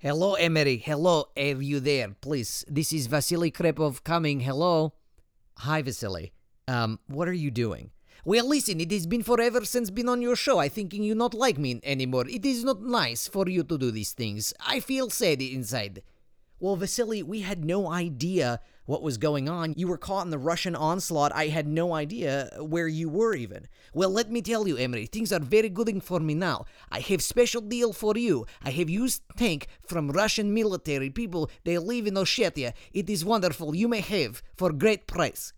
Hello, Emery. Hello, are you there? Please, this is Vasily Krepov coming. Hello. Hi, Vasily. Um, what are you doing? Well, listen, it has been forever since been on your show. I thinking you not like me anymore. It is not nice for you to do these things. I feel sad inside. Well, Vasily, we had no idea what was going on. You were caught in the Russian onslaught. I had no idea where you were even. Well, let me tell you, Emery, things are very good for me now. I have special deal for you. I have used tank from Russian military people. They live in Ossetia. It is wonderful. You may have for great price.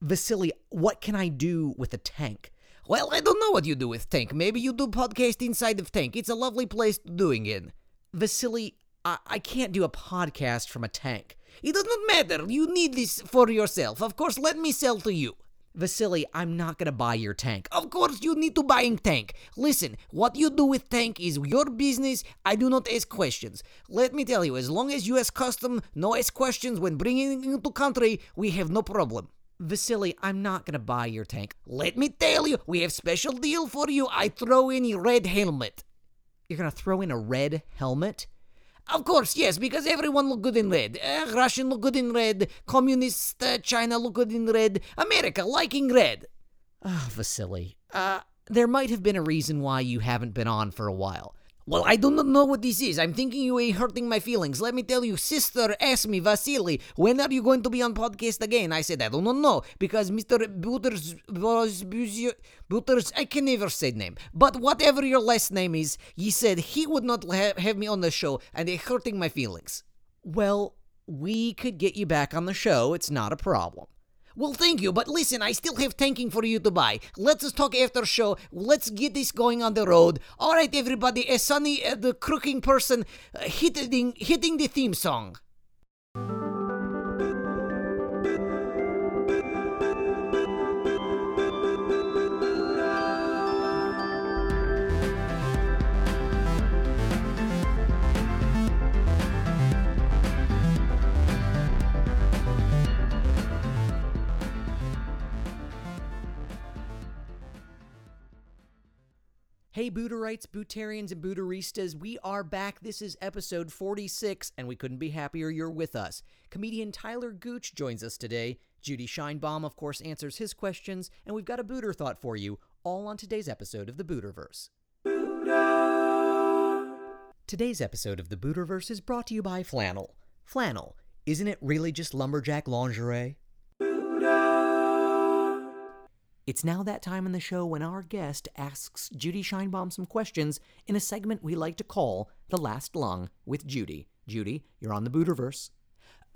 Vasily, what can I do with a tank? Well, I don't know what you do with tank. Maybe you do podcast inside of tank. It's a lovely place to doing it. Vasily, I, can't do a podcast from a tank. It does not matter. You need this for yourself. Of course, let me sell to you. Vasily, I'm not gonna buy your tank. Of course, you need to buying tank. Listen, what you do with tank is your business. I do not ask questions. Let me tell you, as long as you ask custom, no ask questions when bringing into country, we have no problem. Vasily, I'm not gonna buy your tank. Let me tell you, we have special deal for you. I throw in a red helmet. You're gonna throw in a red helmet? Of course, yes, because everyone look good in red. Uh, Russian look good in red. Communist uh, China look good in red. America liking red. Ah, Vasily. Uh, there might have been a reason why you haven't been on for a while. Well, I do not know what this is. I'm thinking you are hurting my feelings. Let me tell you, sister asked me, Vasily, when are you going to be on podcast again? I said, I do not know, because Mr. Butters was Butters, I can never say name, but whatever your last name is, he said he would not ha- have me on the show, and it hurting my feelings. Well, we could get you back on the show. It's not a problem. Well, thank you, but listen, I still have tanking for you to buy. Let's talk after show. Let's get this going on the road. All right, everybody. Uh, Sonny, uh, the crooking person, uh, hitting hitting the theme song. Hey, Buterites, Bootarians, and Buteristas, we are back. This is episode 46, and we couldn't be happier you're with us. Comedian Tyler Gooch joins us today. Judy Scheinbaum, of course, answers his questions, and we've got a Buter thought for you, all on today's episode of the Buterverse. Today's episode of the Buterverse is brought to you by Flannel. Flannel, isn't it really just lumberjack lingerie? It's now that time in the show when our guest asks Judy Scheinbaum some questions in a segment we like to call The Last Lung with Judy. Judy, you're on the Buterverse.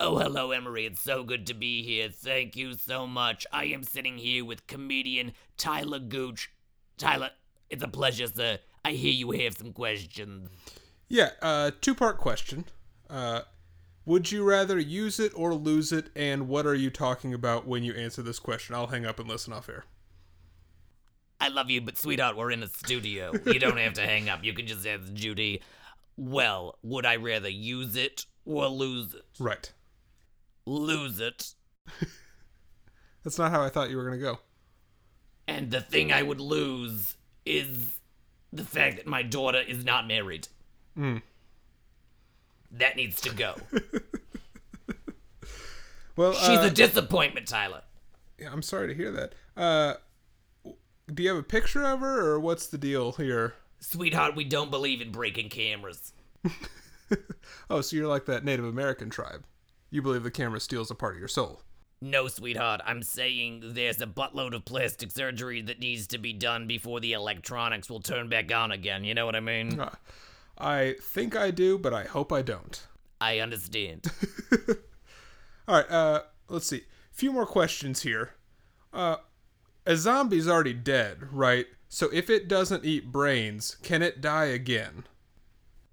Oh, hello, Emery. It's so good to be here. Thank you so much. I am sitting here with comedian Tyler Gooch. Tyler, it's a pleasure, sir. I hear you have some questions. Yeah, uh, two part question. Uh, would you rather use it or lose it? And what are you talking about when you answer this question? I'll hang up and listen off air. I love you, but sweetheart, we're in a studio. You don't have to hang up. You can just ask Judy. Well, would I rather use it or lose it? Right. Lose it. That's not how I thought you were going to go. And the thing I would lose is the fact that my daughter is not married. Mm. That needs to go. Well, She's uh, a disappointment, Tyler. yeah, I'm sorry to hear that. Uh, do you have a picture of her, or what's the deal here? Sweetheart, we don't believe in breaking cameras. Oh, so you're like that Native American tribe. You believe the camera steals a part of your soul. No, sweetheart, I'm saying there's a buttload of plastic surgery that needs to be done before the electronics will turn back on again. You know what I mean? Uh, I think I do, but I hope I don't. I understand. All right, uh, let's see. A few more questions here. Uh, a zombie's already dead, right? So if it doesn't eat brains, can it die again?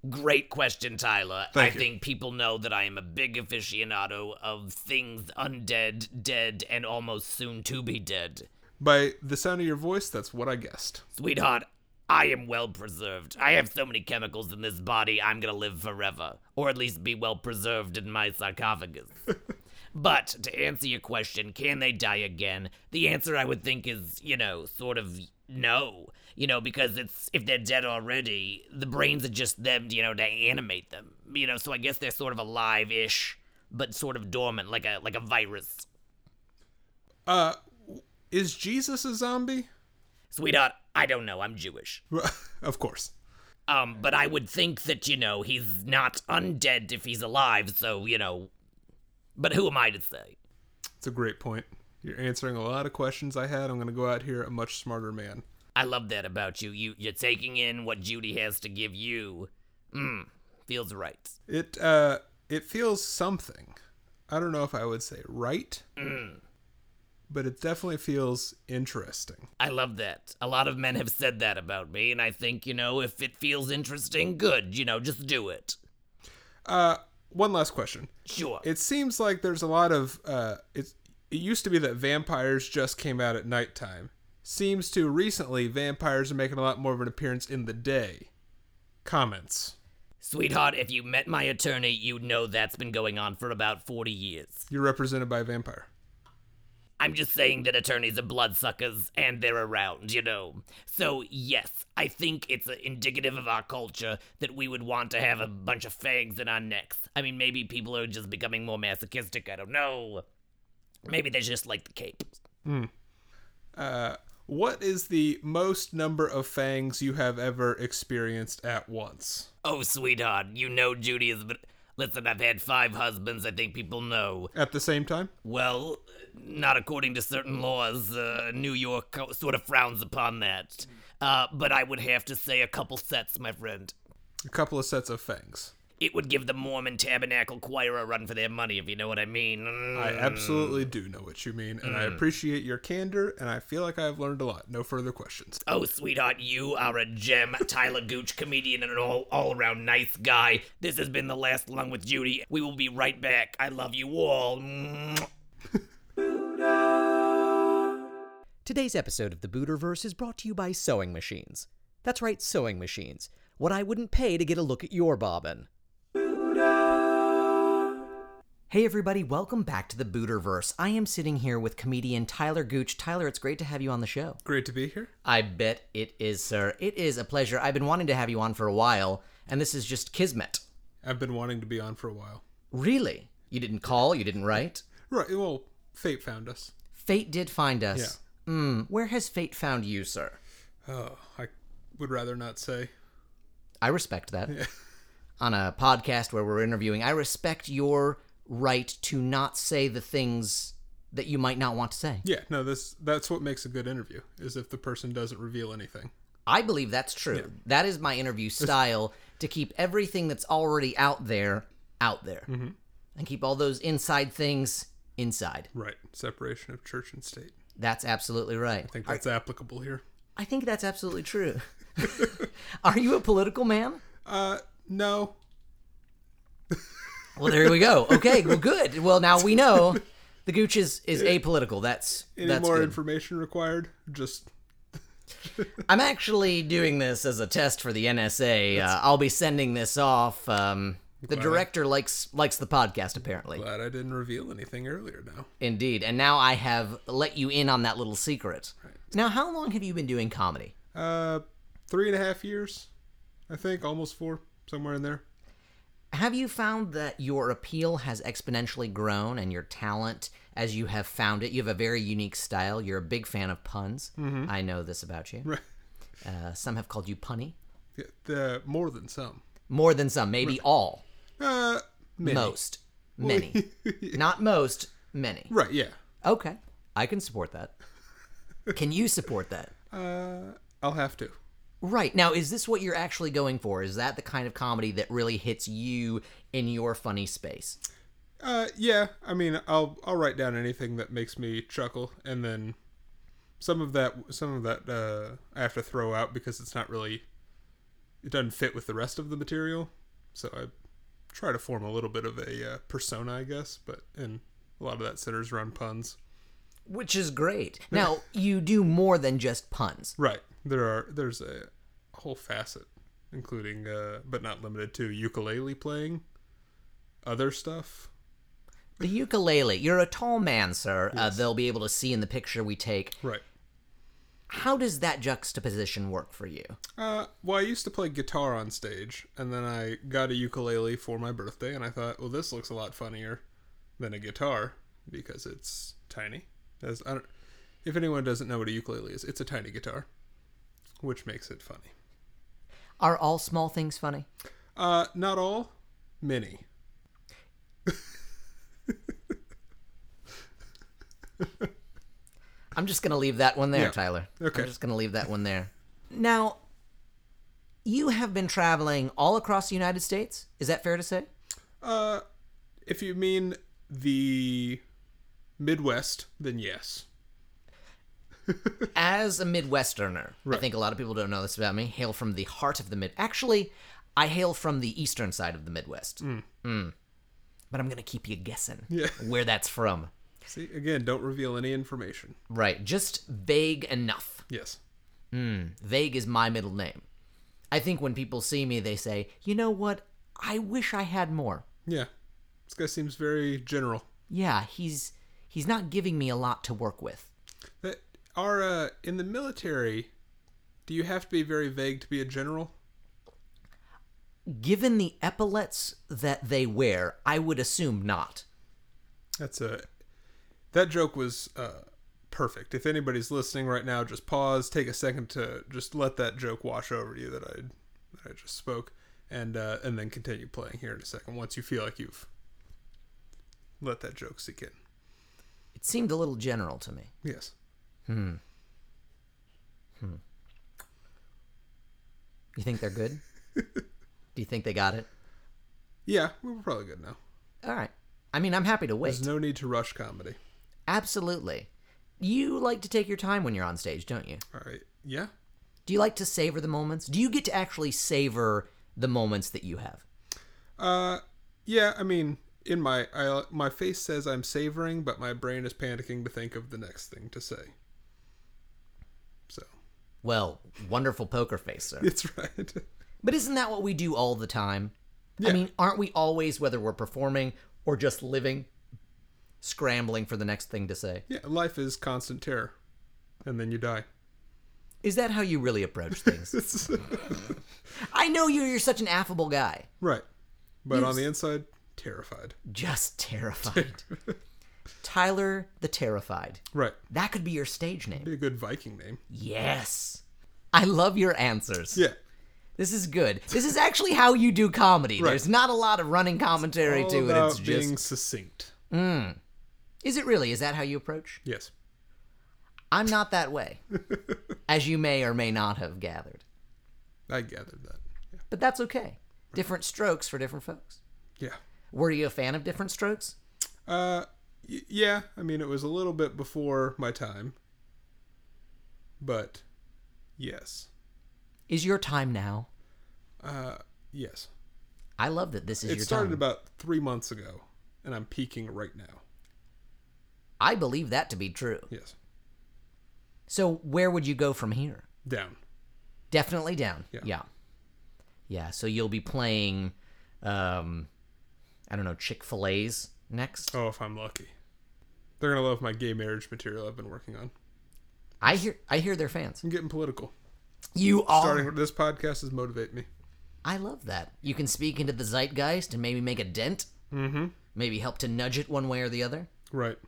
Great question, Tyler. Thank I you. think people know that I am a big aficionado of things undead, dead, and almost soon to be dead. By the sound of your voice, that's what I guessed. Sweetheart, I am well preserved. I have so many chemicals in this body, I'm gonna live forever. Or at least be well preserved in my sarcophagus. but to answer your question, can they die again? The answer I would think is, you know, sort of no. You know, because it's if they're dead already, the brains are just them, you know, to animate them. You know, so I guess they're sort of alive-ish, but sort of dormant, like a like a virus. Uh, is Jesus a zombie? Sweetheart, I don't know. I'm Jewish. of course. Um, but I would think that, you know, he's not undead if he's alive, so, you know. But who am I to say? It's a great point. You're answering a lot of questions I had. I'm going to go out here a much smarter man. I love that about you. You you're taking in what Judy has to give you. Mmm, feels right. It uh it feels something. I don't know if I would say right. But it definitely feels interesting. I love that. A lot of men have said that about me, and I think, you know, if it feels interesting, good, you know, just do it. Uh one last question. Sure. It seems like there's a lot of uh it's it used to be that vampires just came out at nighttime. Seems to recently vampires are making a lot more of an appearance in the day. Comments. Sweetheart, if you met my attorney, you'd know that's been going on for about 40 years. You're represented by a vampire. I'm just saying that attorneys are bloodsuckers and they're around, you know. So, yes, I think it's indicative of our culture that we would want to have a bunch of fangs in our necks. I mean, maybe people are just becoming more masochistic, I don't know. Maybe they just like the cape. Uh, what is the most number of fangs you have ever experienced at once? Oh, sweetheart, you know Judy is. But listen, I've had five husbands. I think people know. At the same time? Well, not according to certain laws. Uh, New York sort of frowns upon that. Uh, but I would have to say a couple sets, my friend. A couple of sets of fangs. It would give the Mormon Tabernacle Choir a run for their money, if you know what I mean. I mm. absolutely do know what you mean, and I mm. appreciate your candor, and I feel like I've learned a lot. No further questions. Oh, sweetheart, you are a gem, Tyler Gooch, comedian and an all, all around nice guy. This has been The Last Lung with Judy. We will be right back. I love you all. Today's episode of the Buterverse is brought to you by sewing machines. That's right, sewing machines. What I wouldn't pay to get a look at your bobbin. Hey everybody, welcome back to the Buterverse. I am sitting here with comedian Tyler Gooch. Tyler, it's great to have you on the show. Great to be here. I bet it is, sir. It is a pleasure. I've been wanting to have you on for a while, and this is just kismet. I've been wanting to be on for a while. Really? You didn't call, you didn't write? Right, well, fate found us. Fate did find us. Yeah. Hmm, where has fate found you, sir? Oh, I would rather not say. I respect that. Yeah. On a podcast where we're interviewing, I respect your right to not say the things that you might not want to say. Yeah, no, this that's what makes a good interview, is if the person doesn't reveal anything. I believe that's true. That is my interview style to keep everything that's already out there out there. And keep all those inside things inside. Right. Separation of church and state. That's absolutely right. I think that's applicable here. I think that's absolutely true. Are you a political man? Uh, no. Well, there we go. Okay, well, good. Well, now we know the Gooch is, is apolitical. That's Any that's more good. information required? Just I'm actually doing this as a test for the NSA. Uh, I'll be sending this off. Um, the director likes likes the podcast apparently. glad I didn't reveal anything earlier now. Indeed, and now I have let you in on that little secret. Now, how long have you been doing comedy? Uh, three and a half years, I think, almost four, somewhere in there. Have you found that your appeal has exponentially grown and your talent as you have found it? You have a very unique style. You're a big fan of puns. I know this about you. Right. Uh, some have called you punny. Yeah, the more than some. More than some, maybe all. Uh, many. Most. Many. Not most, many. Right. Yeah. Okay. I can support that. Can you support that? Uh, I'll have to. Right. Now, is this what you're actually going for? Is that the kind of comedy that really hits you in your funny space? Uh, yeah. I mean, I'll I'll write down anything that makes me chuckle, and then some of that some of that uh, I have to throw out because it's not really it doesn't fit with the rest of the material. So I try to form a little bit of a uh, persona, I guess, but and a lot of that centers around puns. Which is great. Now, you do more than just puns. Right. There are there's a whole facet, including uh, but not limited to ukulele playing, other stuff. The ukulele. You're a tall man, sir. Uh, they'll be able to see in the picture we take. Right. How does that juxtaposition work for you? Uh, well, I used to play guitar on stage, and then I got a ukulele for my birthday, and I thought, well, this looks a lot funnier than a guitar because it's tiny. As I don't, if anyone doesn't know what a ukulele is, it's a tiny guitar, which makes it funny. Are all small things funny? Uh, not all, many. I'm just going to leave that one there, Yeah. Tyler. Okay. I'm just going to leave that one there. Now, you have been traveling all across the United States. Is that fair to say? Uh, if you mean the Midwest, then yes. As a Midwesterner, I think a lot of people don't know this about me. Hail from the heart of the mid. Actually, I hail from the eastern side of the Midwest. Mm. But I'm gonna keep you guessing Yeah. where that's from. See, again, don't reveal any information. Right, just vague enough. Yes. Vague is my middle name. I think when people see me, they say, "You know what? I wish I had more." Yeah. This guy seems very general. Yeah, he's he's not giving me a lot to work with. That are uh, in the military. Do you have to be very vague to be a general? Given the epaulets that they wear, I would assume not. That's a that joke was uh, perfect. If anybody's listening right now, just pause, take a second to just let that joke wash over you that I that I just spoke, and uh, and then continue playing here in a second. Once you feel like you've let that joke sink in. It seemed a little general to me. Yes. Hmm. Hmm. You think they're good? Do you think they got it? Yeah, we're probably good now. All right. I mean, I'm happy to wait. There's no need to rush comedy. Absolutely. You like to take your time when you're on stage, don't you? All right. Yeah. Do you like to savor the moments? Do you get to actually savor the moments that you have? Uh, yeah. I mean, in my I, my face says I'm savoring, but my brain is panicking to think of the next thing to say. So Well, wonderful poker face, sir. it's right. But isn't that what we do all the time? I mean, aren't we always, whether we're performing or just living, scrambling for the next thing to say? yeah. Life is constant terror, and then you die. Is that how you really approach things? I know you, you're such an affable guy. right. But on the inside, terrified. Just terrified. Tyler the Terrified. Right. That could be your stage name. Be a good Viking name. Yes. I love your answers. Yeah. This is good. This is actually how you do comedy. Right. There's not a lot of running commentary All to it. It's just being succinct. Hmm. Is it really? Is that how you approach? Yes. I'm not that way. as you may or may not have gathered. I gathered that. Yeah. But that's okay. Different strokes for different folks. Yeah. Were you a fan of different strokes? Uh, y- yeah. I mean, it was a little bit before my time, but yes, Is your time now? uh, yes. I love that this is It your started time. about three months ago, and I'm peaking right now. I believe that to be true. Yes. So where would you go from here? Down. Definitely down. Yeah. Yeah. Yeah, so you'll be playing um I don't know, Chick-fil-A's next. Oh, if I'm lucky. They're gonna love my gay marriage material I've been working on. I hear I hear they're fans. I'm getting political. You are Starting this podcast is motivate me. I love that. You can speak into the zeitgeist and maybe make a dent. Mm-hmm. Maybe help to nudge it one way or the other. Right.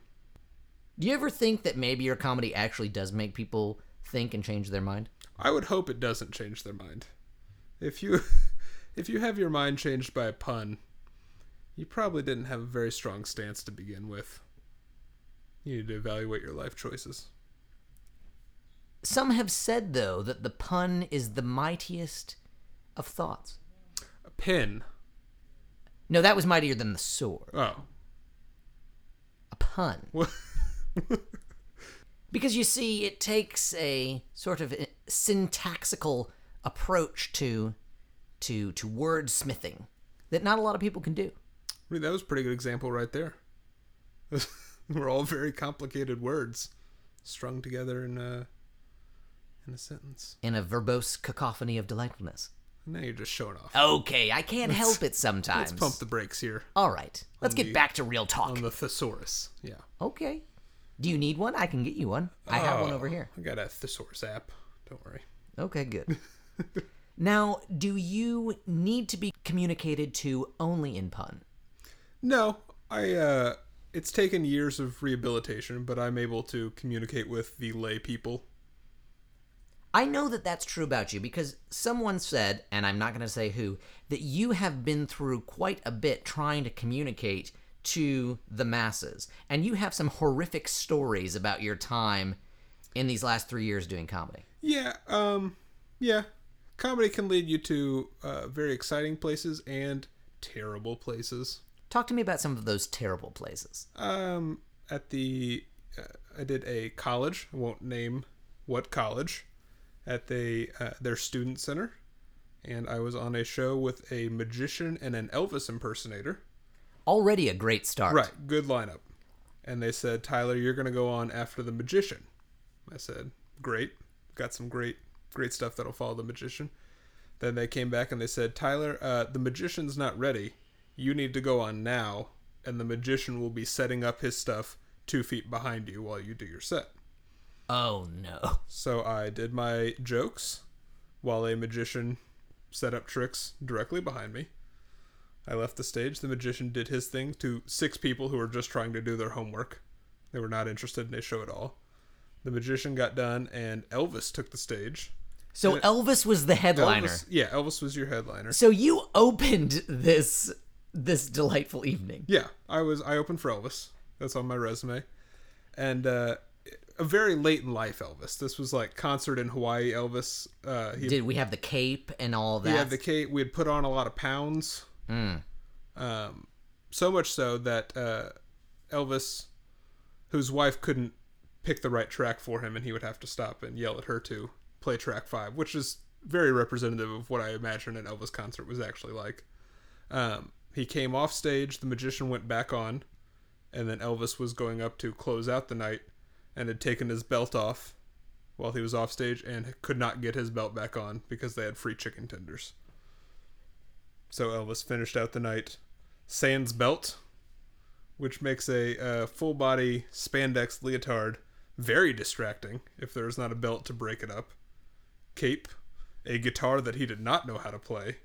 Do you ever think that maybe your comedy actually does make people think and change their mind? I would hope it doesn't change their mind. If you if you have your mind changed by a pun, you probably didn't have a very strong stance to begin with. You need to evaluate your life choices. Some have said though that the pun is the mightiest of thoughts. A pin. No, that was mightier than the sword. Oh. A pun. Because you see, it takes a sort of eh, syntaxical approach to to to wordsmithing that not a lot of people can do. I mean, that was a pretty good example right there. We're all very complicated words strung together in a in a sentence. In a verbose cacophony of delightfulness. Now you're just showing off. Okay, I can't help it sometimes. Let's pump the brakes here All right, let's get the- back to real talk. on the thesaurus. Yeah. Okay. Do you need one? I can get you one. I have one oh, over here. I got a thesaurus app. Don't worry. Okay, good. now, do you need to be communicated to only in pun? No, I. uh It's taken years of rehabilitation, but I'm able to communicate with the lay people. I know that that's true about you because someone said, and I'm not going to say who, that you have been through quite a bit trying to communicate to the masses. And you have some horrific stories about your time in these last three years doing comedy. Yeah, um, yeah. Comedy can lead you to uh, very exciting places and terrible places. Talk to me about some of those terrible places. Um, at the, uh, I did a college. I won't name what college. At the uh, their student center, and I was on a show with a magician and an Elvis impersonator. Already a great start. Right, good lineup. And they said, Tyler, you're going to go on after the magician. I said, great. Got some great, great stuff that'll follow the magician. Then they came back and they said, Tyler, uh, the magician's not ready. You need to go on now, and the magician will be setting up his stuff two feet behind you while you do your set. Oh, no. So I did my jokes while a magician set up tricks directly behind me. I left the stage. The magician did his thing to six people who were just trying to do their homework. They were not interested in a show at all. The magician got done, and Elvis took the stage. So Elvis was the headliner. Elvis, yeah, Elvis was your headliner. So you opened this this delightful evening. Yeah, I was. I opened for Elvis. That's on my resume, and uh, a very late in life Elvis. This was like concert in Hawaii. Elvis. Uh, he Did we have the cape and all that? We had the cape. We had put on a lot of pounds. Um, so much so that uh, Elvis, whose wife couldn't pick the right track for him, and he would have to stop and yell at her to play track five, which is very representative of what I imagine an Elvis concert was actually like. Um, he came off stage. The magician went back on, and then Elvis was going up to close out the night, and had taken his belt off while he was off stage and could not get his belt back on because they had free chicken tenders. So Elvis finished out the night sans belt, which makes a full body spandex leotard very distracting if there is not a belt to break it up. Cape, a guitar that he did not know how to play,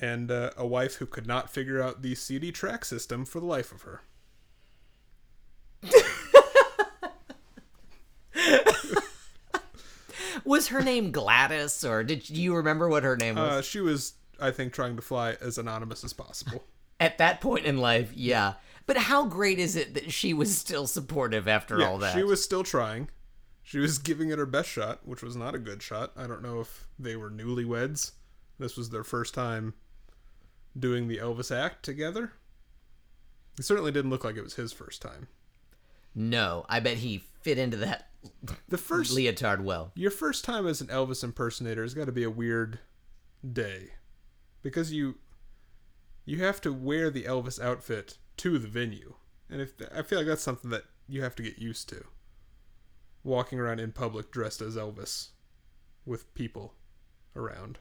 and uh, a wife who could not figure out the CD track system for the life of her. Was her name Gladys, or did do you remember what her name was? Uh, she was, I think, trying to fly as anonymous as possible. At that point in life, yeah. But how great is it that she was still supportive after all that? She was still trying. She was giving it her best shot, which was not a good shot. I don't know if they were newlyweds. This was their first time doing the Elvis act together. It certainly didn't look like it was his first time. No, I bet he fit into that The first leotard well. your first time as an Elvis impersonator has got to be a weird day because you you have to wear the Elvis outfit to the venue. And if I feel like that's something that you have to get used to. Walking around in public dressed as Elvis with people around.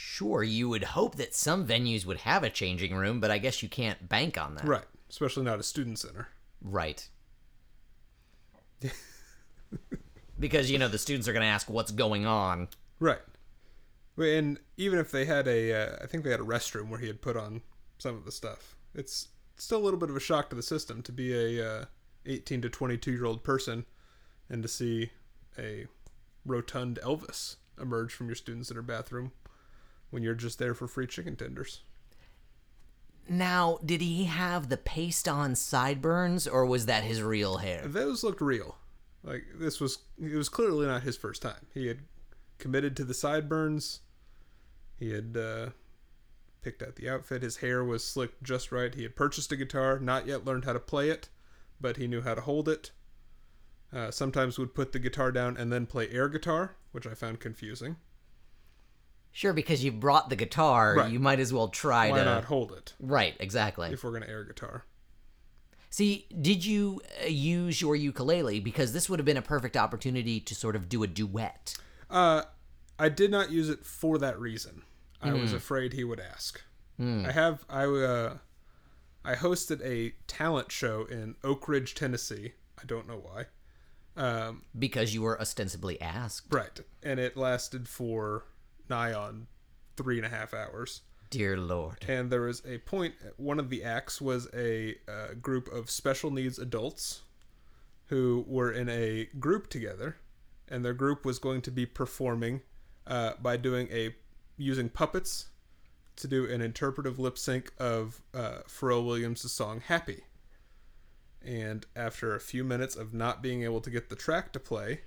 Sure, you would hope that some venues would have a changing room, but I guess you can't bank on that. Right, especially not a student center. Right. because, you know, the students are going to ask what's going on. Right. And even if they had a, uh, I think they had a restroom where he had put on some of the stuff. It's still a little bit of a shock to the system to be a uh, 18 to 22 year old person and to see a rotund Elvis emerge from your student center bathroom when you're just there for free chicken tenders. Now, did he have the paste on sideburns, or was that his real hair? Those looked real. Like this was, it was clearly not his first time. He had committed to the sideburns. He had uh, picked out the outfit. His hair was slicked just right. He had purchased a guitar, not yet learned how to play it, but he knew how to hold it. Uh, sometimes would put the guitar down and then play air guitar, which I found confusing. Sure, because you brought the guitar, Right. you might as well try Why to. not hold it Right, exactly. if we're gonna air guitar? See, did you uh, use your ukulele? Because this would have been a perfect opportunity to sort of do a duet. Uh, I did not use it for that reason. I was afraid he would ask. I have I uh, I hosted a talent show in Oak Ridge, Tennessee. I don't know why. Um, Because you were ostensibly asked. right, and it lasted for nigh on three and a half hours. Dear Lord. And there was a point. One of the acts was a uh, group of special needs adults who were in a group together, and their group was going to be performing uh, by doing a using puppets to do an interpretive lip sync of uh, Pharrell Williams' song "Happy." And after a few minutes of not being able to get the track to play,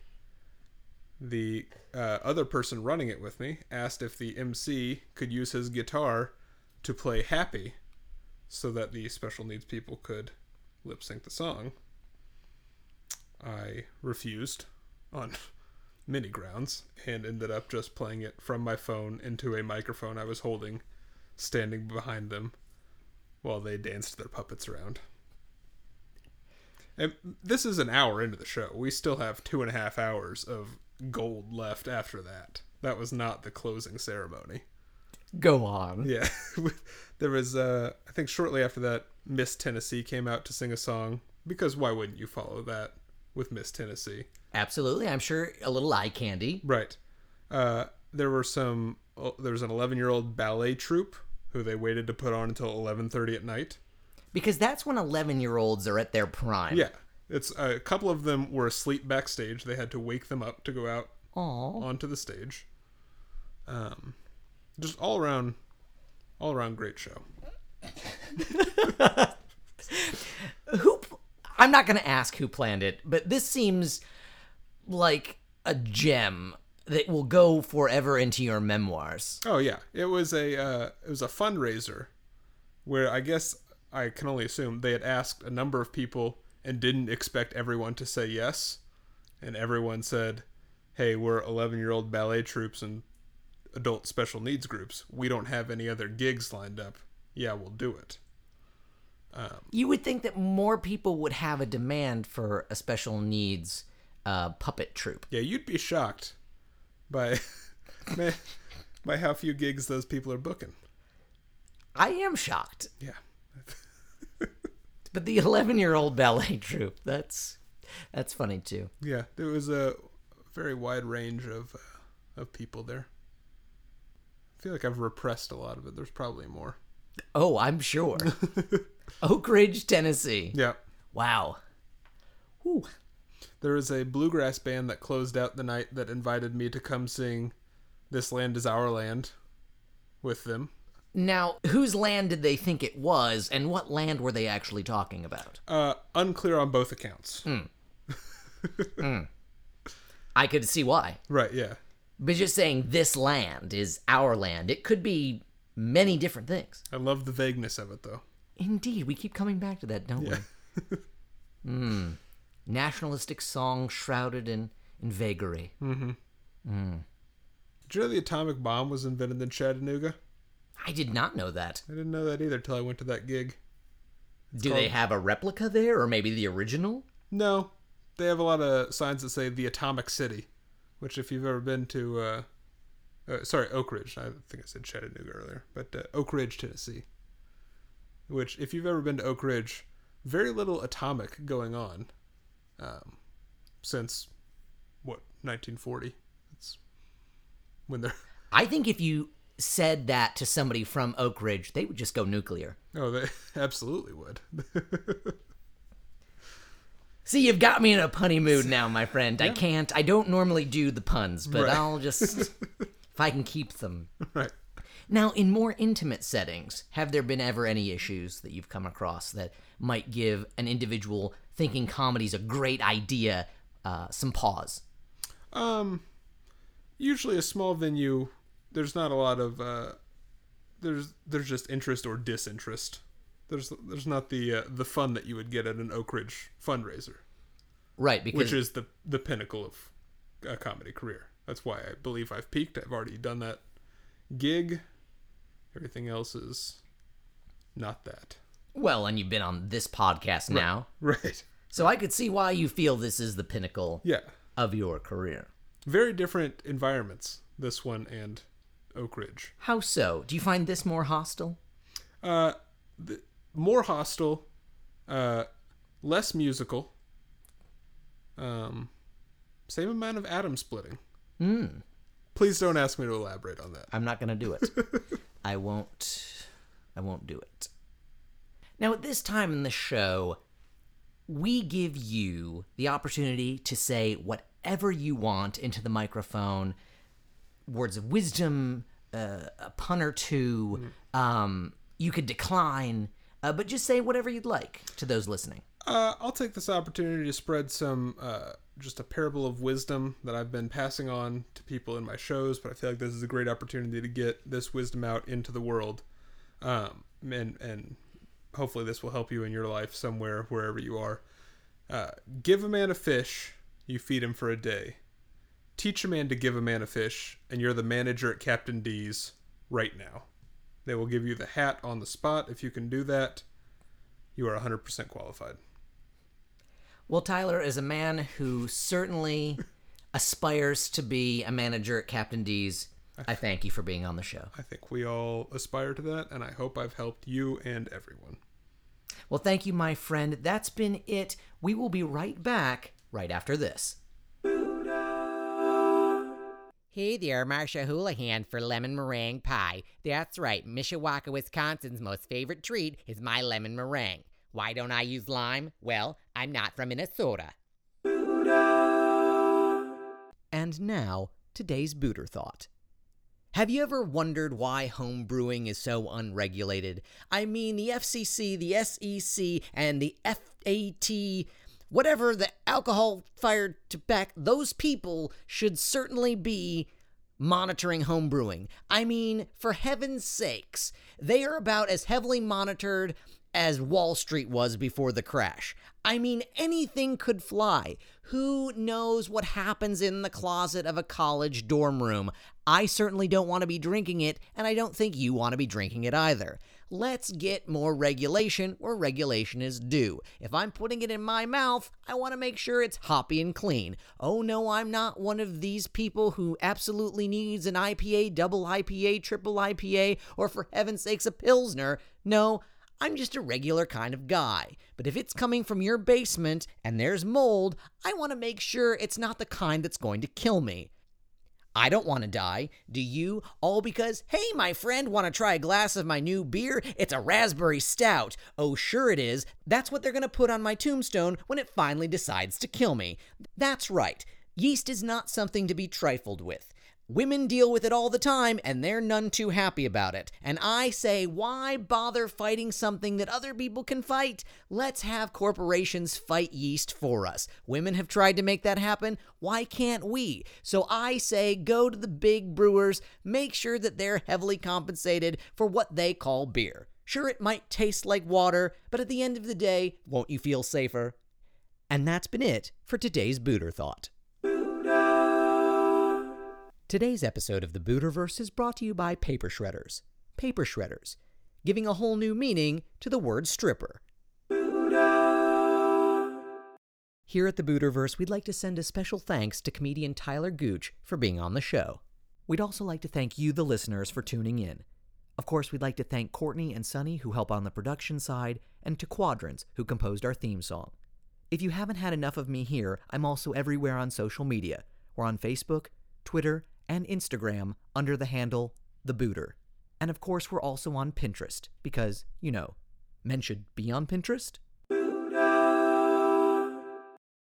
the uh, other person running it with me asked if the MC could use his guitar to play Happy so that the special needs people could lip sync the song. I refused on many grounds and ended up just playing it from my phone into a microphone I was holding, standing behind them while they danced their puppets around. And this is an hour into the show. We still have two and a half hours of gold left after that. That was not the closing ceremony. Go on. Yeah. there was, uh, I think shortly after that, Miss Tennessee came out to sing a song. Because why wouldn't you follow that with Miss Tennessee? Absolutely. I'm sure a little eye candy. Right. Uh, there were some, oh, there was an 11 year old ballet troupe who they waited to put on until 11.30 at night. Because that's when 11 year olds are at their prime. Yeah. It's a couple of them were asleep backstage. They had to wake them up to go out Aw. onto the stage. Um, just all around, all around great show. Who. I'm not going to ask who planned it, but this seems like a gem that will go forever into your memoirs. Oh yeah, it was a uh, it was a fundraiser where I guess I can only assume they had asked a number of people and didn't expect everyone to say yes, and everyone said, "Hey, we're 11 year old ballet troops and adult special needs groups. We don't have any other gigs lined up. Yeah, we'll do it." You would think that more people would have a demand for a special needs uh, puppet troupe. Yeah, you'd be shocked by- by how few gigs those people are booking. I am shocked. Yeah. But the 11 year old ballet troupe, that's that's funny too. Yeah, there was a very wide range of uh, of people there. I feel like I've repressed a lot of it. There's probably more. Oh, I'm sure. Oak Ridge, Tennessee. Yeah. Wow. Whew. There was a bluegrass band that closed out the night that invited me to come sing This Land is Our Land with them. Now, whose land did they think it was, and what land were they actually talking about? Uh, unclear on both accounts. I could see why. Right, yeah. But just saying this land is our land, it could be many different things. I love the vagueness of it, though. Indeed, we keep coming back to that, don't we? Hmm. Nationalistic song shrouded in, in vagary. Did you know the atomic bomb was invented in Chattanooga? I did not know that. I didn't know that either till I went to that gig. Do they have a replica there, or maybe the original? No, they have a lot of signs that say the Atomic City, which if you've ever been to, uh, uh, sorry, Oak Ridge. I think I said Chattanooga earlier, but uh, Oak Ridge, Tennessee. Which, if you've ever been to Oak Ridge, very little atomic going on, um, since what 1940. It's when they're I think if you said that to somebody from Oak Ridge, they would just go nuclear. oh they absolutely would. See, you've got me in a punny mood now, my friend. I can't. I don't normally do the puns, but Right. I'll just if I can keep them. right. Now, in more intimate settings, have there been ever any issues that you've come across that might give an individual thinking comedy's a great idea uh, some pause? Um, usually a small venue, there's not a lot of uh, there's there's just interest or disinterest. There's there's not the uh, the fun that you would get at an Oak Ridge fundraiser, Right, because which is the the pinnacle of a comedy career. That's why I believe I've peaked. I've already done that gig. Everything else is not that. well, and you've been on this podcast now, Right. so I could see why you feel this is the pinnacle Yeah. of your career. Very different environments. This one and Oak Ridge. How so? Do you find this more hostile? Uh, more hostile, uh, less musical. Um, same amount of atom splitting. Mm. Please don't ask me to elaborate on that. I'm not going to do it. I won't. I won't do it. Now, at this time in the show, we give you the opportunity to say whatever you want into the microphone words of wisdom, uh, a pun or 2 Um, you could decline, uh, but just say whatever you'd like to those listening. Uh, I'll take this opportunity to spread some, uh, just a parable of wisdom that I've been passing on to people in my shows, but I feel like this is a great opportunity to get this wisdom out into the world. Um, and, and hopefully this will help you in your life somewhere, wherever you are. Uh, give a man a fish, you feed him for a day. Teach a man to give a man a fish, and you're the manager at Captain D's right now. They will give you the hat on the spot if you can do that. You are 100% qualified. Well, Tyler is a man who certainly aspires to be a manager at Captain D's. I thank you for being on the show. I think we all aspire to that, and I hope I've helped you and everyone. Well, thank you, my friend. That's been it. We will be right back right after this. Hey there, Marsha Houlihan for lemon meringue pie. That's right, Mishawaka, Wisconsin's most favorite treat is my lemon meringue. Why don't I use lime? Well, I'm not from Minnesota. And now, today's Buter Thought. Have you ever wondered why home brewing is so unregulated? I mean, the FCC, the SEC, and the FAT, whatever the alcohol fired tobacco, those people should certainly be monitoring home brewing. I mean, for heaven's sakes, they are about as heavily monitored as Wall Street was before the crash. I mean, anything could fly. Who knows what happens in the closet of a college dorm room? I certainly don't want to be drinking it, and I don't think you want to be drinking it either. Let's get more regulation where regulation is due. If I'm putting it in my mouth, I want to make sure it's hoppy and clean. Oh no, I'm not one of these people who absolutely needs an IPA, double IPA, triple IPA, or for heaven's sakes, a Pilsner. No, I'm just a regular kind of guy. But if it's coming from your basement and there's mold, I want to make sure it's not the kind that's going to kill me. I don't want to die. Do you? All because, hey, my friend, want to try a glass of my new beer? It's a raspberry stout. Oh, sure it is. That's what they're going to put on my tombstone when it finally decides to kill me. That's right. Yeast is not something to be trifled with. Women deal with it all the time, and they're none too happy about it. And I say, why bother fighting something that other people can fight? Let's have corporations fight yeast for us. Women have tried to make that happen. Why can't we? So I say, go to the big brewers, make sure that they're heavily compensated for what they call beer. Sure, it might taste like water, but at the end of the day, won't you feel safer? And that's been it for today's Buter Thought. Today's episode of the Buterverse is brought to you by Paper Shredders. Paper Shredders, giving a whole new meaning to the word stripper. Here at the Buterverse, we'd like to send a special thanks to comedian Tyler Gooch for being on the show. We'd also like to thank you, the listeners, for tuning in. Of course, we'd like to thank Courtney and Sunny, who help on the production side, and to Quadrants, who composed our theme song. If you haven't had enough of me here, I'm also everywhere on social media. We're on Facebook, Twitter, and Instagram under the handle The Buter. And of course, we're also on Pinterest, because, you know, men should be on Pinterest.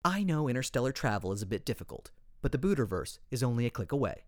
I know interstellar travel is a bit difficult, but the Buterverse is only a click away.